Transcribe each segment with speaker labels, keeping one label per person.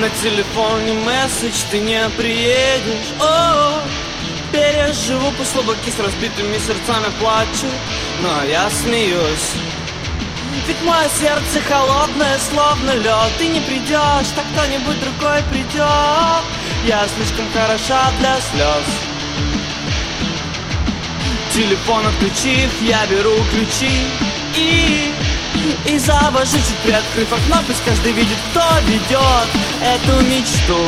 Speaker 1: На телефоне месседж ты не приедешь. О, переживу по слабаки с разбитыми сердцами плачу. Но я смеюсь. Ведь мое сердце холодное, словно лед Ты не придешь, так кто-нибудь другой придет. Я слишком хороша для слез. Телефон отключив, я беру ключи и и завожу чуть приоткрыв окно Пусть каждый видит, кто ведет эту мечту.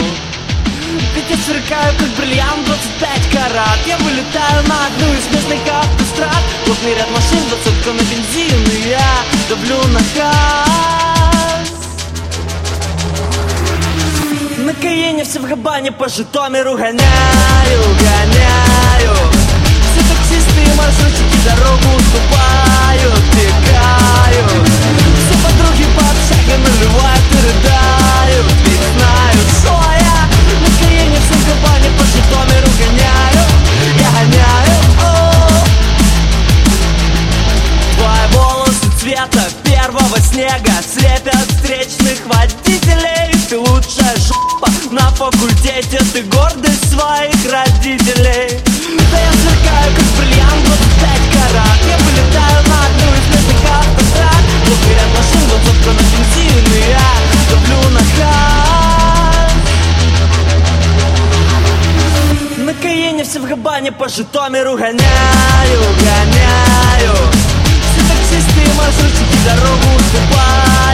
Speaker 1: Ведь я сверкаю, как бриллиант 25 карат. Я вылетаю на одну из местных автострад. Плотный ряд машин, двадцатка на бензин И я давлю на газ. На Каене все в габане по Житомиру гоняю, гоняю цвета первого снега. Слепят встречных водителей Ты лучшая жопа. На факультете Ты гордость своих родителей. Да я сверкаю, как бриллиант 25 карат. Я вылетаю на одну из местных автострад ряд машин, двадцатка на бензин И я давлю на газ на Каене все в габане по Житомиру гоняю, гоняю маршрутчики дорогу уступают,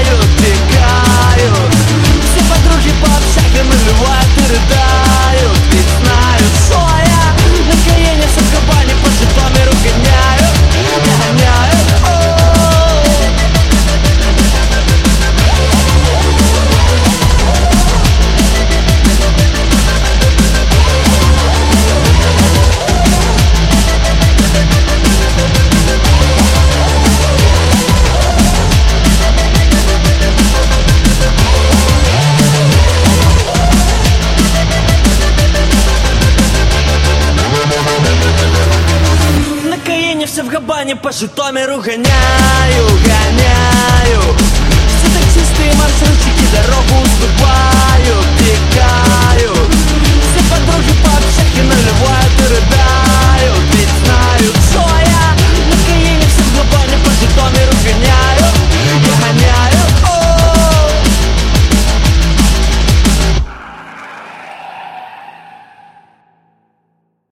Speaker 1: Все в габане по Житомиру гоняю, гоняю